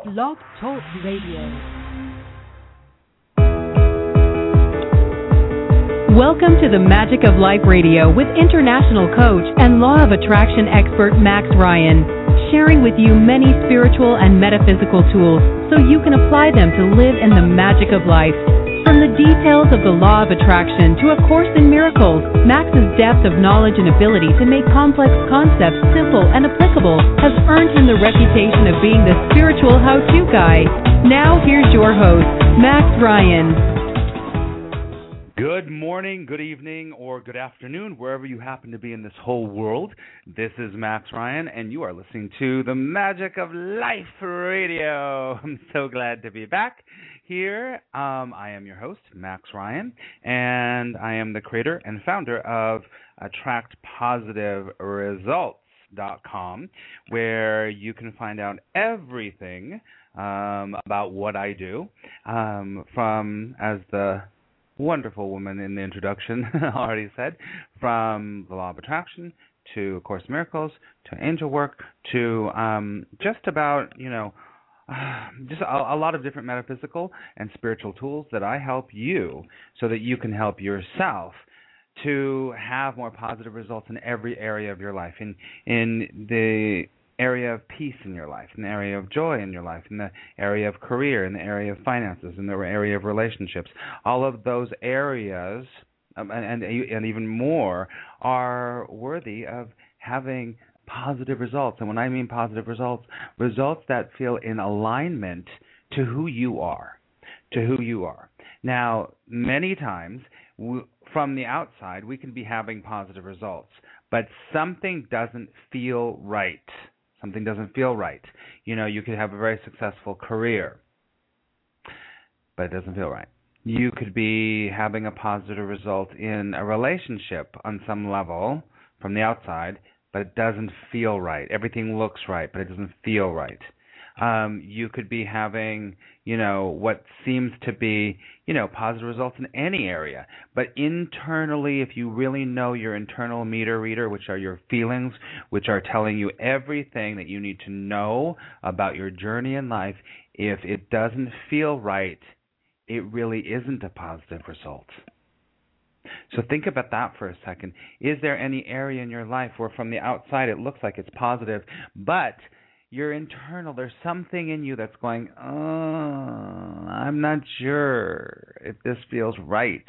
Blog Talk Radio. Welcome to the Magic of Life Radio with international coach and law of attraction expert Max Ryan, sharing with you many spiritual and metaphysical tools so you can apply them to live in the magic of life. From the details of the law of attraction to A Course in Miracles, Max's depth of knowledge and ability to make complex concepts simple and applicable has earned him the reputation of being the spiritual how-to guy. Now here's your host, Max Ryan. Good morning, good evening, or good afternoon, wherever you happen to be in this whole world. This is Max Ryan, and you are listening to the Magic of Life Radio. I'm so glad to be back here. Um, I am your host, Max Ryan, and I am the creator and founder of AttractPositiveResults.com, where you can find out everything um, about what I do, um, from as the wonderful woman in the introduction already said, from the law of attraction to Course Miracles to angel work to um, just about you know just a, a, lot of different metaphysical and spiritual tools that I help you so that you can help yourself to have more positive results in every area of your life in in the area of peace in your life in the area of joy in your life in the area of career in the area of finances in the area of relationships. All of those areas um, and, and and even more are worthy of having positive results. And when I mean positive results, results that feel in alignment to who you are, to who you are. Now, many times we, from the outside, we can be having positive results, but something doesn't feel right. Something doesn't feel right. You know, you could have a very successful career, but it doesn't feel right. You could be having a positive result in a relationship on some level from the outside, but it doesn't feel right. Everything looks right, but it doesn't feel right. Um, you could be having, you know, what seems to be, you know, positive results in any area. But internally, if you really know your internal meter reader, which are your feelings, which are telling you everything that you need to know about your journey in life, if it doesn't feel right, it really isn't a positive result. So think about that for a second. Is there any area in your life where from the outside it looks like it's positive, but your internal, there's something in you that's going, oh, I'm not sure if this feels right.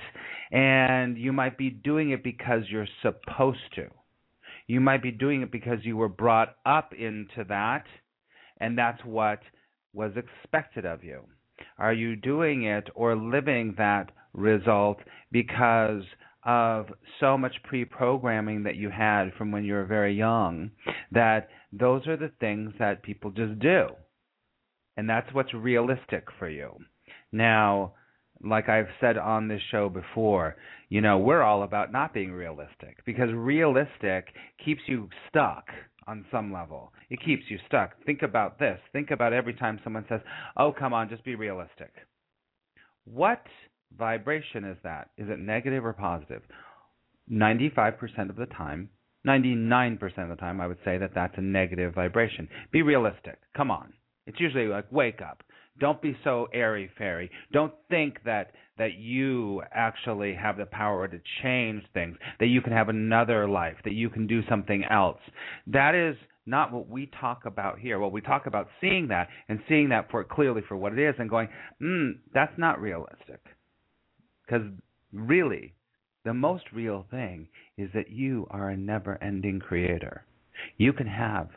And you might be doing it because you're supposed to. You might be doing it because you were brought up into that, and that's what was expected of you. Are you doing it or living that result because of so much pre-programming that you had from when you were very young that those are the things that people just do and that's what's realistic for you now like I've said on this show before, you know, we're all about not being realistic because realistic keeps you stuck on some level. It keeps you stuck. Think about this. Think about every time someone says, "Oh, come on, just be realistic." What vibration is that? Is it negative or positive? 95% of the time, 99% of the time, I would say that that's a negative vibration. Be realistic. Come on. It's usually like, wake up. Don't be so airy fairy. Don't think that that you actually have the power to change things, that you can have another life, that you can do something else. That is not what we talk about here. Well, we talk about seeing that and seeing that for clearly for what it is and going, hmm, that's not realistic. Because really, the most real thing is that you are a never ending creator. You can have,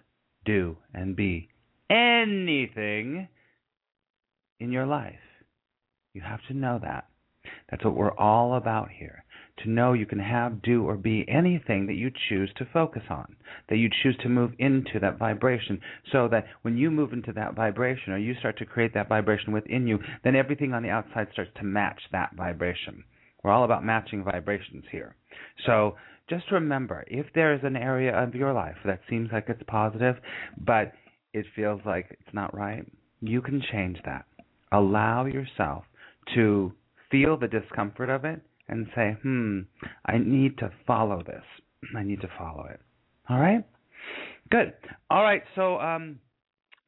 do, and be anything in your life. You have to know that. That's what we're all about here. To know you can have, do, or be anything that you choose to focus on, that you choose to move into that vibration, so that when you move into that vibration or you start to create that vibration within you, then everything on the outside starts to match that vibration. We're all about matching vibrations here. So just remember if there is an area of your life that seems like it's positive, but it feels like it's not right, you can change that. Allow yourself to feel the discomfort of it and say, hmm, I need to follow this. I need to follow it. All right? Good. All right. So, um,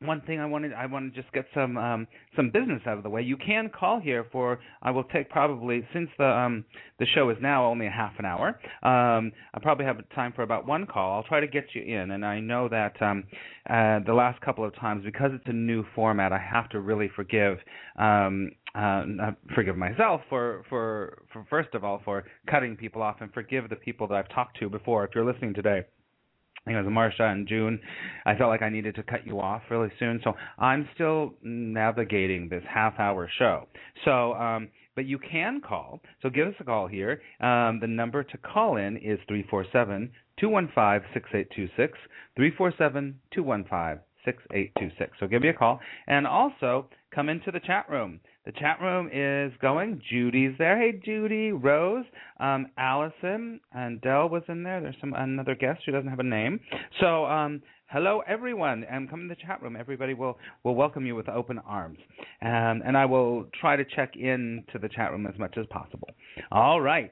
one thing I wanted I want to just get some um some business out of the way. You can call here for I will take probably since the um the show is now only a half an hour. Um I probably have time for about one call. I'll try to get you in and I know that um uh the last couple of times because it's a new format I have to really forgive um uh forgive myself for for for first of all for cutting people off and forgive the people that I've talked to before if you're listening today it was Marsha in June. I felt like I needed to cut you off really soon, so I'm still navigating this half-hour show. So, um, but you can call. So give us a call here. Um, the number to call in is three four seven two one five six eight two six. Three four seven two one five six eight two six. So give me a call, and also come into the chat room. The chat room is going. Judy's there. Hey, Judy, Rose, um, Allison, and Dell was in there. There's some another guest who doesn't have a name. So, um, hello everyone, and come in the chat room. Everybody will will welcome you with open arms, um, and I will try to check in to the chat room as much as possible. All right.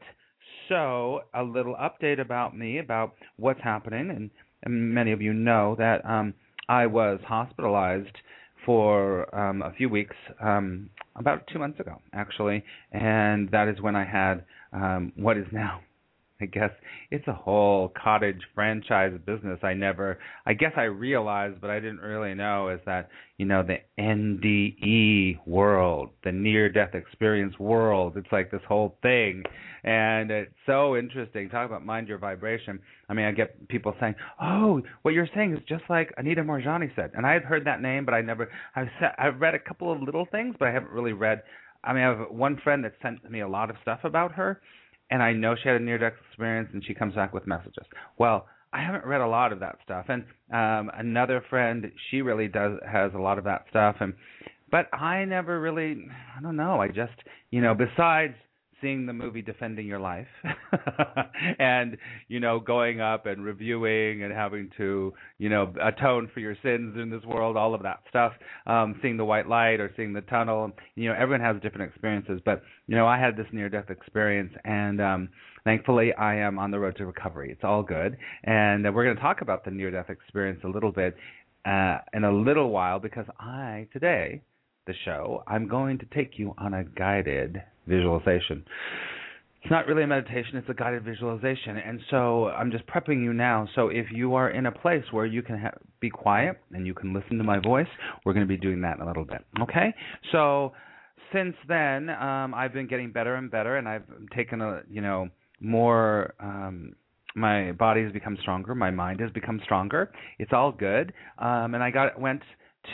So, a little update about me, about what's happening, and, and many of you know that um, I was hospitalized for um, a few weeks, um, about two months ago, actually, and that is when I had um, what is now, I guess, it's a whole cottage franchise business. I never, I guess I realized, but I didn't really know, is that you know the NDE world, the near-death experience world. It's like this whole thing, and it's so interesting. Talk about mind your vibration. I mean, I get people saying, "Oh, what you're saying is just like Anita Moorjani said," and I had heard that name, but I never. I've I've read a couple of little things, but I haven't really read. I mean, I have one friend that sent me a lot of stuff about her, and I know she had a near death experience and she comes back with messages. Well, I haven't read a lot of that stuff. And um another friend, she really does has a lot of that stuff and but I never really I don't know, I just, you know, besides seeing the movie Defending Your Life and you know going up and reviewing and having to you know atone for your sins in this world all of that stuff um seeing the white light or seeing the tunnel you know everyone has different experiences. But you know I had this near death experience and um thankfully I am on the road to recovery. It's all good. And we're going to talk about the near death experience a little bit uh in a little while because I today the show, I'm going to take you on a guided visualization. It's not really a meditation, it's a guided visualization. And so I'm just prepping you now. So if you are in a place where you can ha- be quiet and you can listen to my voice, we're going to be doing that in a little bit. Okay? So since then, um, I've been getting better and better, and I've taken a, you know, more. Um, my body has become stronger. My mind has become stronger. It's all good. Um, and I got went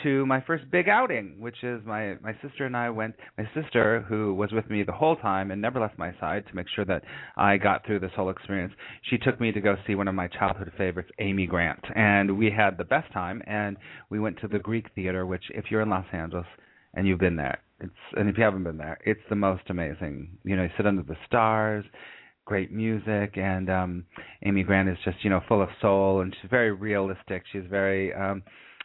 to my first big outing, which is my my sister and I went. My sister, who was with me the whole time and never left my side to make sure that I got through this whole experience, she took me to go see one of my childhood favorites, Amy Grant, and we had the best time. And we went to the Greek Theater, which, if you're in Los Angeles and you've been there, it's and if you haven't been there, it's the most amazing. You know, you sit under the stars great music and um Amy Grant is just you know full of soul and she's very realistic she's very um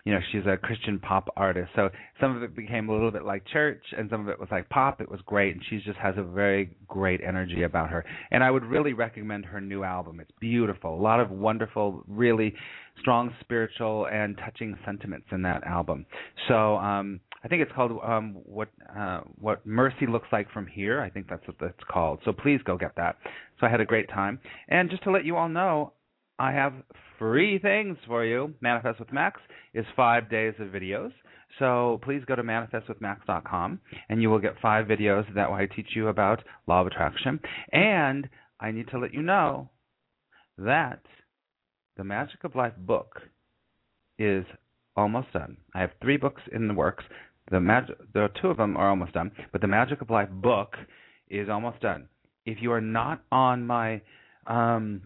you know she's a Christian pop artist. So some of it became a little bit like church, and some of it was like pop. It was great, and she just has a very great energy about her. And I would really recommend her new album. It's beautiful, a lot of wonderful, really strong spiritual and touching sentiments in that album. So um I think it's called um, what uh, what mercy looks like from here. I think that's what that's called. So please go get that. So I had a great time. And just to let you all know, I have free things for you. Manifest with Max is five days of videos. So please go to manifestwithmax.com and you will get five videos that will teach you about law of attraction. And I need to let you know that the Magic of Life book is almost done. I have three books in the works. The magic, are two of them are almost done, but the Magic of Life book is almost done. If you are not on my um,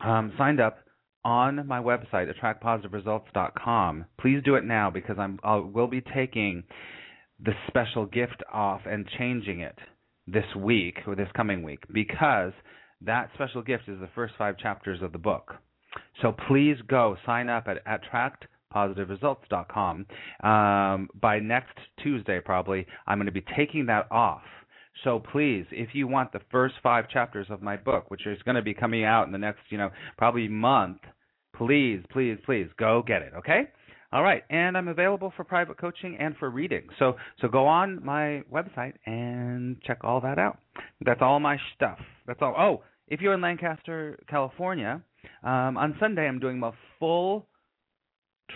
um, signed up on my website, attractpositiveresults.com. Please do it now because I'm I will be taking the special gift off and changing it this week or this coming week because that special gift is the first five chapters of the book. So please go sign up at attractpositiveresults.com. Um, by next Tuesday, probably, I'm going to be taking that off so please, if you want the first five chapters of my book, which is going to be coming out in the next, you know, probably month, please, please, please go get it. Okay. All right, and I'm available for private coaching and for reading. So so go on my website and check all that out. That's all my stuff. That's all. Oh, if you're in Lancaster, California, um, on Sunday I'm doing a full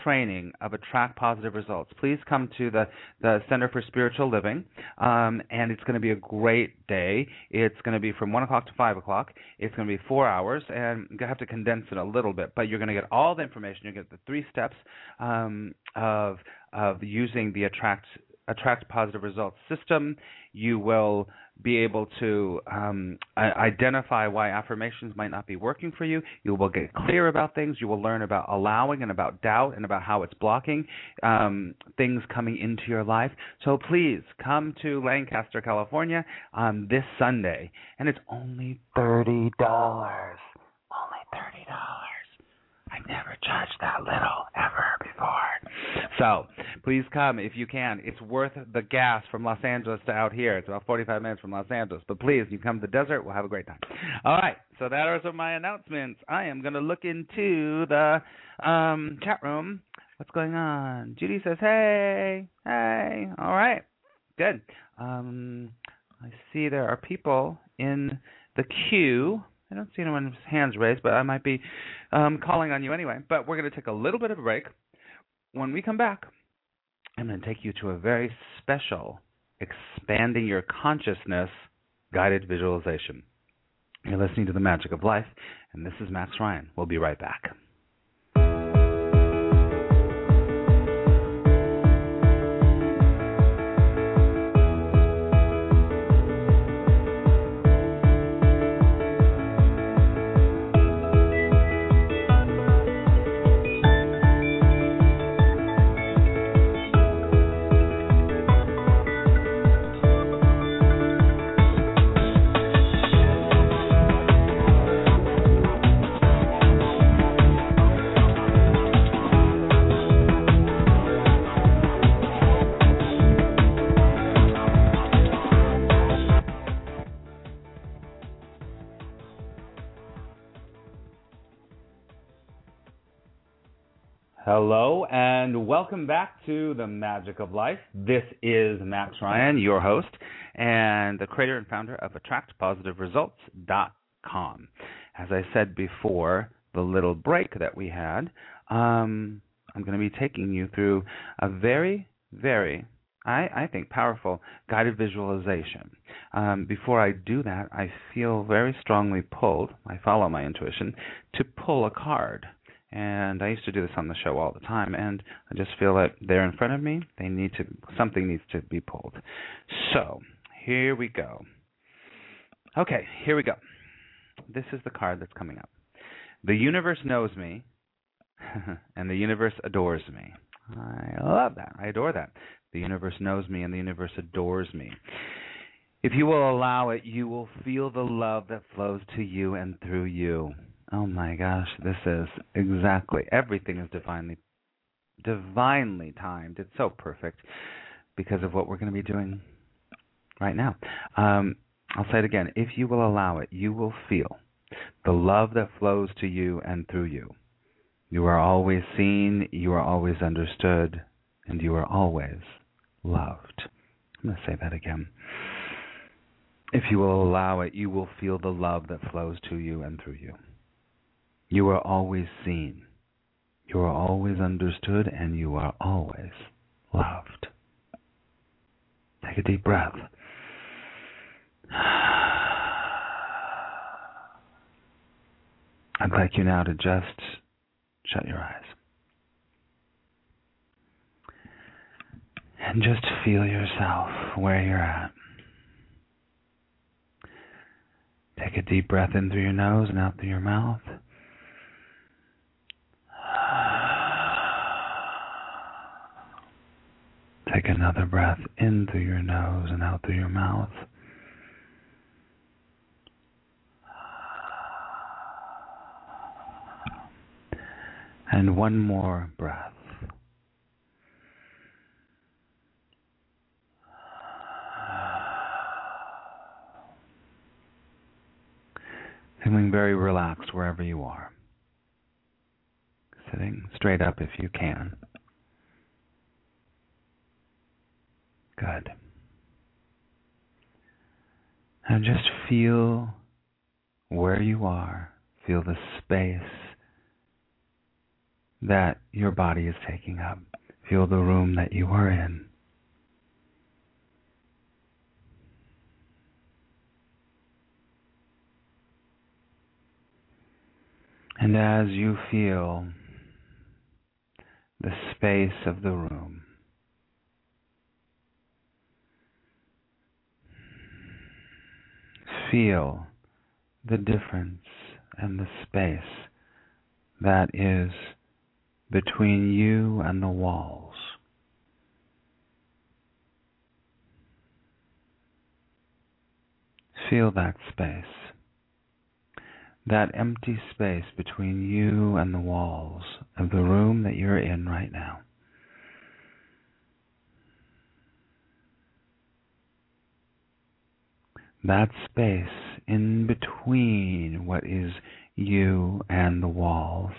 training of attract positive results. Please come to the, the Center for Spiritual Living, um, and it's going to be a great day. It's going to be from 1 o'clock to 5 o'clock. It's going to be four hours, and you have to condense it a little bit, but you're going to get all the information. You get the three steps um, of of using the attract attract positive results system. You will be able to um, identify why affirmations might not be working for you. You will get clear about things. You will learn about allowing and about doubt and about how it's blocking um, things coming into your life. So please come to Lancaster, California this Sunday, and it's only thirty dollars. Only thirty dollars. I never charged that little. So please come if you can. It's worth the gas from Los Angeles to out here. It's about 45 minutes from Los Angeles. But please, you come to the desert, we'll have a great time. All right. So that are my announcements. I am going to look into the um, chat room. What's going on? Judy says, "Hey, hey." All right. Good. Um, I see there are people in the queue. I don't see anyone's hands raised, but I might be um, calling on you anyway. But we're going to take a little bit of a break. When we come back, I'm going to take you to a very special expanding your consciousness guided visualization. You're listening to The Magic of Life, and this is Max Ryan. We'll be right back. Hello and welcome back to the Magic of Life. This is Max Ryan, your host and the creator and founder of AttractPositiveResults.com. As I said before, the little break that we had, um, I'm going to be taking you through a very, very, I, I think, powerful guided visualization. Um, before I do that, I feel very strongly pulled, I follow my intuition, to pull a card and I used to do this on the show all the time, and I just feel that they're in front of me. They need to something needs to be pulled. So here we go. Okay, here we go. This is the card that's coming up. The universe knows me, and the universe adores me. I love that. I adore that. The universe knows me, and the universe adores me. If you will allow it, you will feel the love that flows to you and through you. Oh my gosh, this is exactly everything is divinely divinely timed. It's so perfect because of what we're going to be doing right now. Um, I'll say it again. If you will allow it, you will feel the love that flows to you and through you. You are always seen, you are always understood, and you are always loved. I'm going to say that again. If you will allow it, you will feel the love that flows to you and through you. You are always seen. You are always understood and you are always loved. Take a deep breath. I'd like you now to just shut your eyes and just feel yourself where you're at. Take a deep breath in through your nose and out through your mouth. Take another breath in through your nose and out through your mouth. And one more breath. Feeling very relaxed wherever you are. Sitting straight up if you can. Good. And just feel where you are. Feel the space that your body is taking up. Feel the room that you are in. And as you feel the space of the room, feel the difference and the space that is between you and the walls. Feel that space, that empty space between you and the walls of the room that you're in right now. That space in between what is you and the walls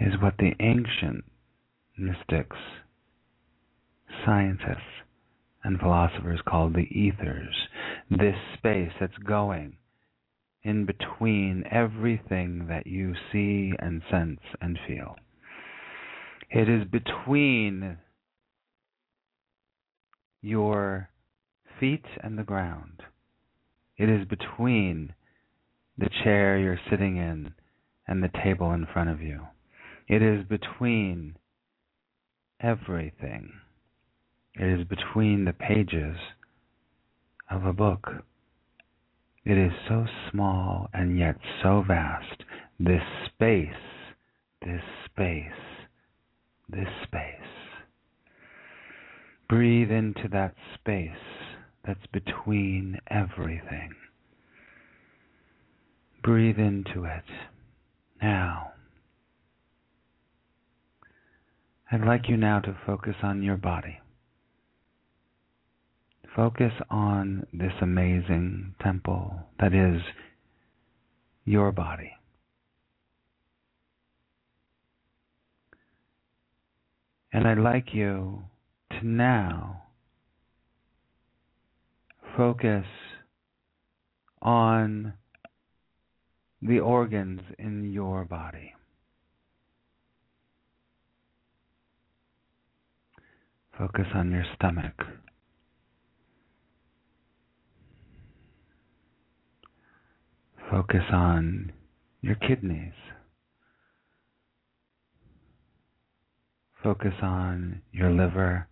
is what the ancient mystics, scientists, and philosophers called the ethers. This space that's going in between everything that you see and sense and feel. It is between your feet and the ground. It is between the chair you're sitting in and the table in front of you. It is between everything. It is between the pages of a book. It is so small and yet so vast. This space, this space, this space. Breathe into that space that's between everything. Breathe into it. Now, I'd like you now to focus on your body. Focus on this amazing temple that is your body. And I'd like you to now focus on the organs in your body. Focus on your stomach. Focus on your kidneys. Focus on your liver.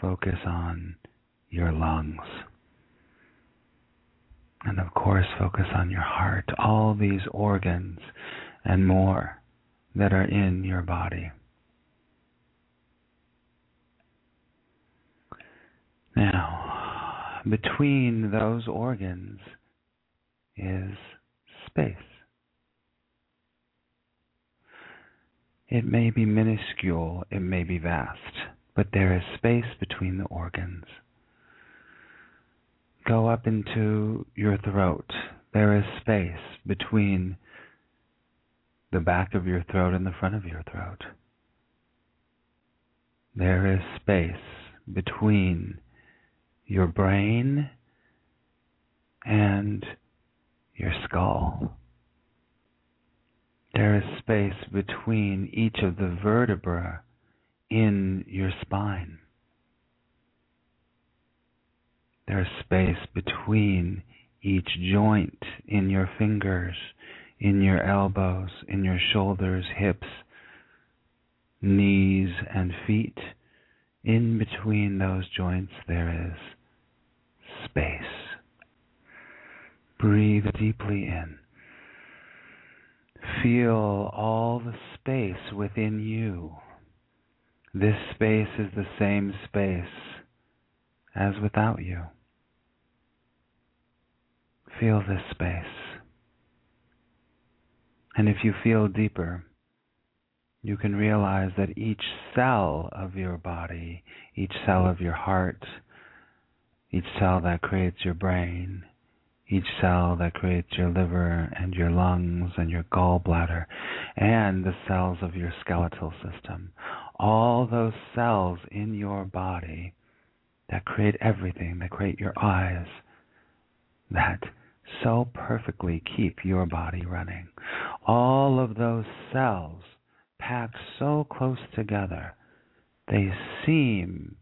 Focus on your lungs. And of course, focus on your heart, all these organs and more that are in your body. Now, between those organs is space. It may be minuscule, it may be vast, but there is space between the organs go up into your throat. There is space between the back of your throat and the front of your throat. There is space between your brain and your skull. There is space between each of the vertebrae in your spine. There's space between each joint in your fingers, in your elbows, in your shoulders, hips, knees, and feet. In between those joints, there is space. Breathe deeply in. Feel all the space within you. This space is the same space as without you. Feel this space. And if you feel deeper, you can realize that each cell of your body, each cell of your heart, each cell that creates your brain, each cell that creates your liver and your lungs and your gallbladder, and the cells of your skeletal system, all those cells in your body that create everything, that create your eyes, that so perfectly keep your body running. All of those cells packed so close together, they seem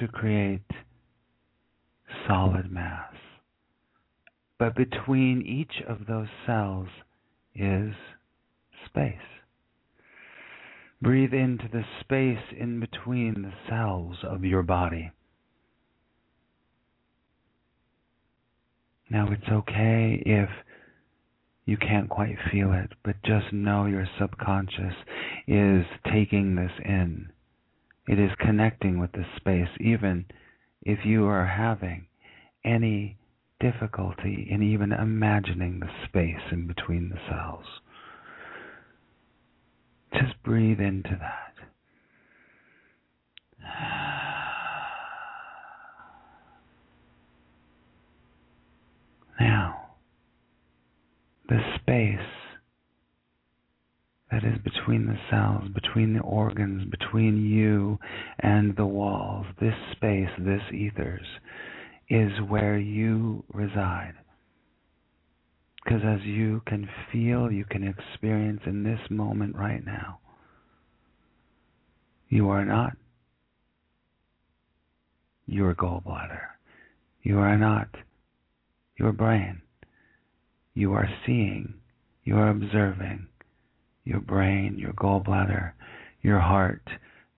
to create solid mass. But between each of those cells is space. Breathe into the space in between the cells of your body. Now, it's okay if you can't quite feel it, but just know your subconscious is taking this in. It is connecting with the space, even if you are having any difficulty in even imagining the space in between the cells. Just breathe into that. Now, the space that is between the cells, between the organs, between you and the walls, this space, this ethers, is where you reside. Because as you can feel, you can experience in this moment right now, you are not your gallbladder. You are not your brain. You are seeing, you are observing your brain, your gallbladder, your heart,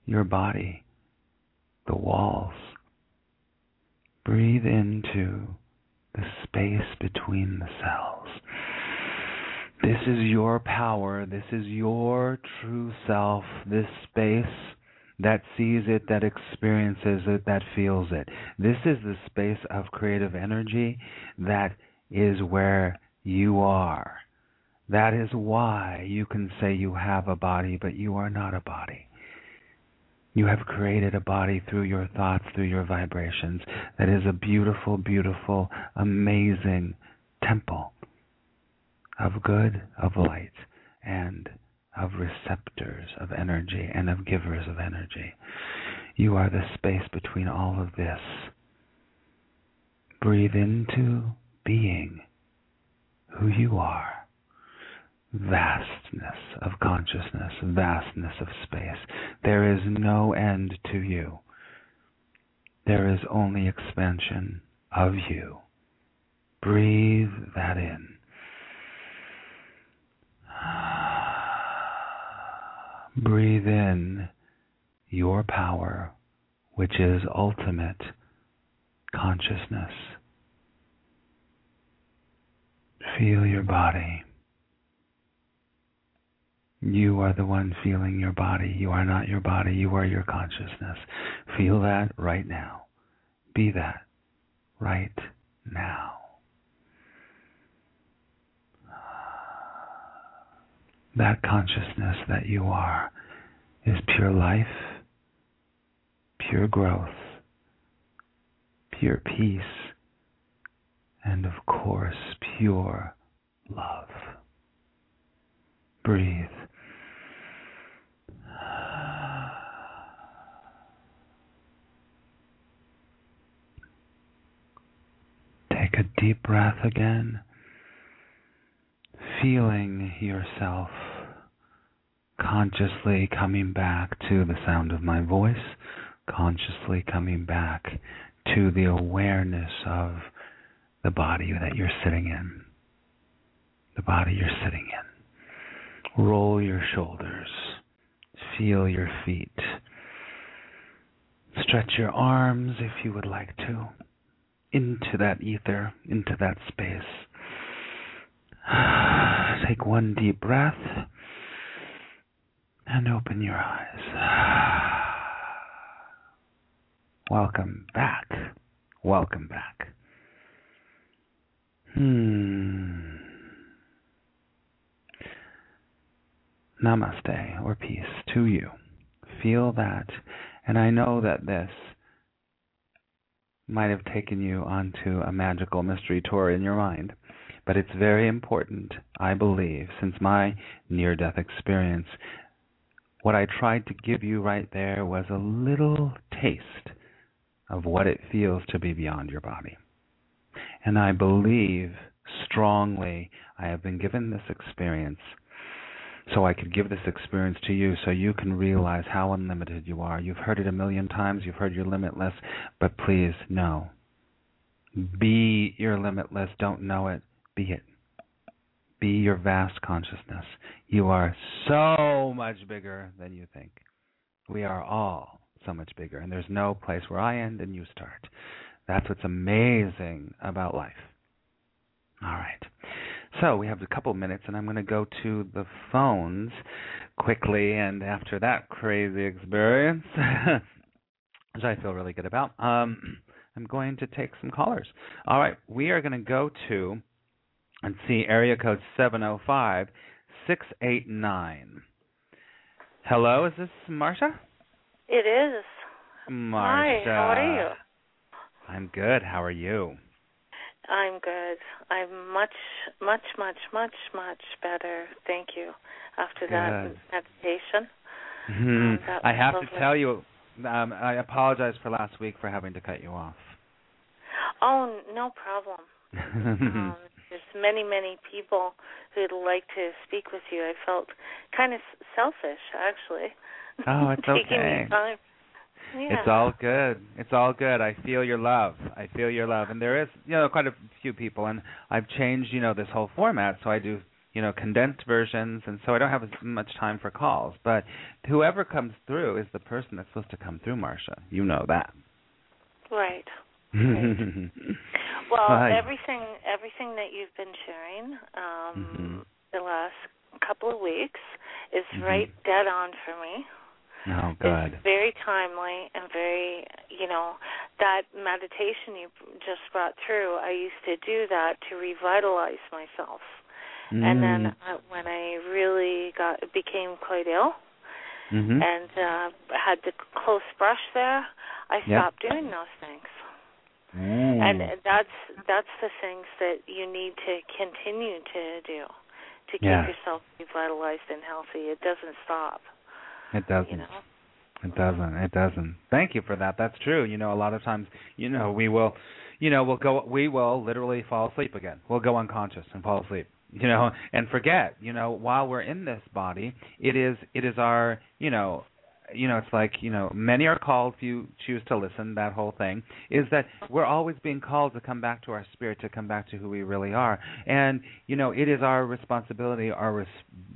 your body, the walls. Breathe into the space between the cells. This is your power. This is your true self. This space that sees it, that experiences it, that feels it. This is the space of creative energy that is where you are. That is why you can say you have a body, but you are not a body. You have created a body through your thoughts, through your vibrations. That is a beautiful, beautiful, amazing temple of good, of light, and of receptors of energy and of givers of energy. You are the space between all of this. Breathe into being who you are. Vastness of consciousness, vastness of space. There is no end to you. There is only expansion of you. Breathe that in. Breathe in your power, which is ultimate consciousness. Feel your body. You are the one feeling your body. You are not your body. You are your consciousness. Feel that right now. Be that right now. that consciousness that you are is pure life, pure growth, pure peace, and of course, pure love. Breathe. Take a deep breath again feeling yourself consciously coming back to the sound of my voice, consciously coming back to the awareness of the body that you're sitting in. The body you're sitting in. Roll your shoulders. Feel your feet. Stretch your arms if you would like to into that ether, into that space. Take one deep breath and open your eyes. Welcome back. Welcome back. Hmm. Namaste or peace to you. Feel that. And I know that this might have taken you onto a magical mystery tour in your mind. But it's very important, I believe, since my near death experience, what I tried to give you right there was a little taste of what it feels to be beyond your body. And I believe strongly I have been given this experience so I could give this experience to you so you can realize how unlimited you are. You've heard it a million times, you've heard you're limitless, but please, know. Be your limitless, don't know it, be it. Be your vast consciousness. You are so much bigger than you think. We are all so much bigger, and there's no place where I end and you start. That's what's amazing about life. All right. So we have a couple minutes, and I'm going to go to the phones quickly. And after that crazy experience, which I feel really good about, um, I'm going to take some callers. All right, we are going to go to and see area code 705 689. Hello, is this Marsha? It is. Marsha. Hi, how are you? I'm good. How are you? I'm good. I'm much, much, much, much, much better. Thank you. After that Good. meditation. Mhm. Um, that I have lovely. to tell you, um, I apologize for last week for having to cut you off. Oh, no problem. Um, there's many, many people who'd like to speak with you. I felt kind of selfish, actually. Oh, it's Taking okay. time. Yeah. It's all good. It's all good. I feel your love. I feel your love. And there is, you know, quite a few people and I've changed, you know, this whole format so I do, you know, condensed versions and so I don't have as much time for calls. But whoever comes through is the person that's supposed to come through, Marcia. You know that. Right. Well, Hi. everything everything that you've been sharing um Mhm. the last couple of weeks is Mhm. right dead on for me. Oh, good. It's very timely and very, you know, that meditation you just brought through. I used to do that to revitalize myself, and then uh, when I really got became quite ill mm-hmm. and uh had the close brush there, I Yep. stopped doing those things. Mm. And that's that's the things that you need to continue to do to keep Yeah. yourself revitalized and healthy. It doesn't stop. It doesn't. You know. It doesn't. It doesn't. Thank you for that. That's true. You know, a lot of times, you know, we will, you know, we'll go, we will literally fall asleep again. We'll go unconscious and fall asleep. You know, and forget. You know, while we're in this body, it is, it is our, you know, you know, it's like, you know, many are called, few choose to listen. That whole thing is that we're always being called to come back to our spirit, to come back to who we really are. And, you know, it is our responsibility, our res-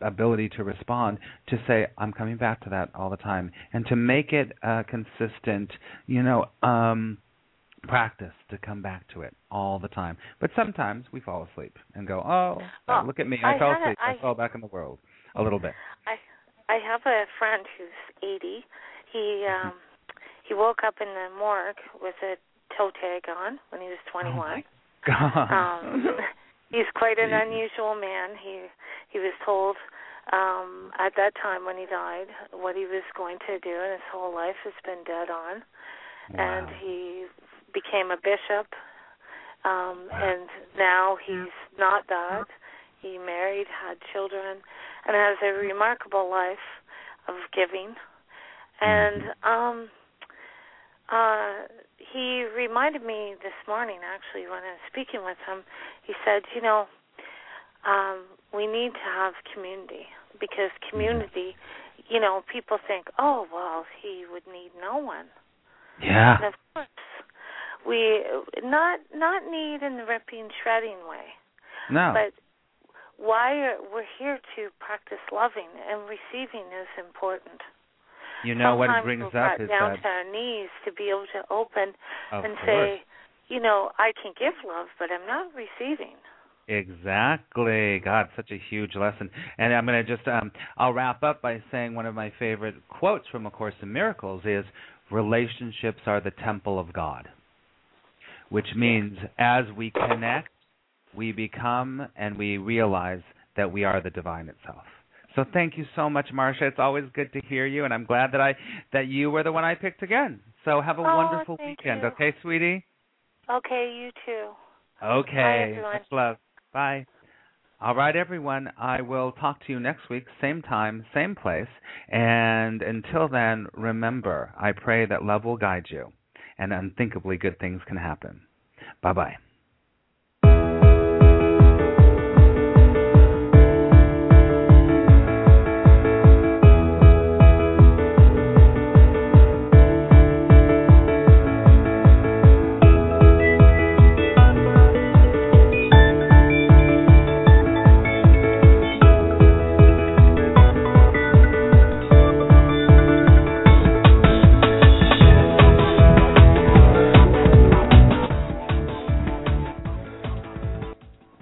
ability to respond, to say, I'm coming back to that all the time, and to make it a consistent, you know, um, practice to come back to it all the time. But sometimes we fall asleep and go, oh, Well, look at me, I, I fell asleep, I, I- fell back in the world a little bit. I I have a friend who's 80. He um he woke up in the morgue with a toe tag on when he was 21. Oh my God. um he's quite an unusual man. He he was told um at that time when he died what he was going to do and his whole life has been dead on. Wow. And he became a bishop um and now he's not that. He married, had children, and has a remarkable life of giving. And um uh he reminded me this morning actually when I was speaking with him, he said, you know, um, we need to have community because community, you know, people think, oh well, he would need no one. yeah. And of course, we not not need in the ripping, shredding way, No. but why we're here to practice loving and receiving is important. you know what Sometimes it brings we're up is down that to our knees to be able to open of and course. say, you know, I can give love, but I'm not receiving. Exactly. God, such a huge lesson. And I'm going to just um I'll wrap up by saying one of my favorite quotes from A Course in Miracles is relationships are the temple of God. Which means as we connect, we become and we realize that we are the divine itself. So thank you so much, Marcia. It's always good to hear you, and I'm glad that I that you were the one I picked again. So have a Oh, wonderful weekend, you. okay, sweetie? Okay, you too. Okay. everyone. Much love. Bye. All right, everyone. I will talk to you next week, same time, same place. And until then, remember, I pray that love will guide you and unthinkably good things can happen. Bye bye.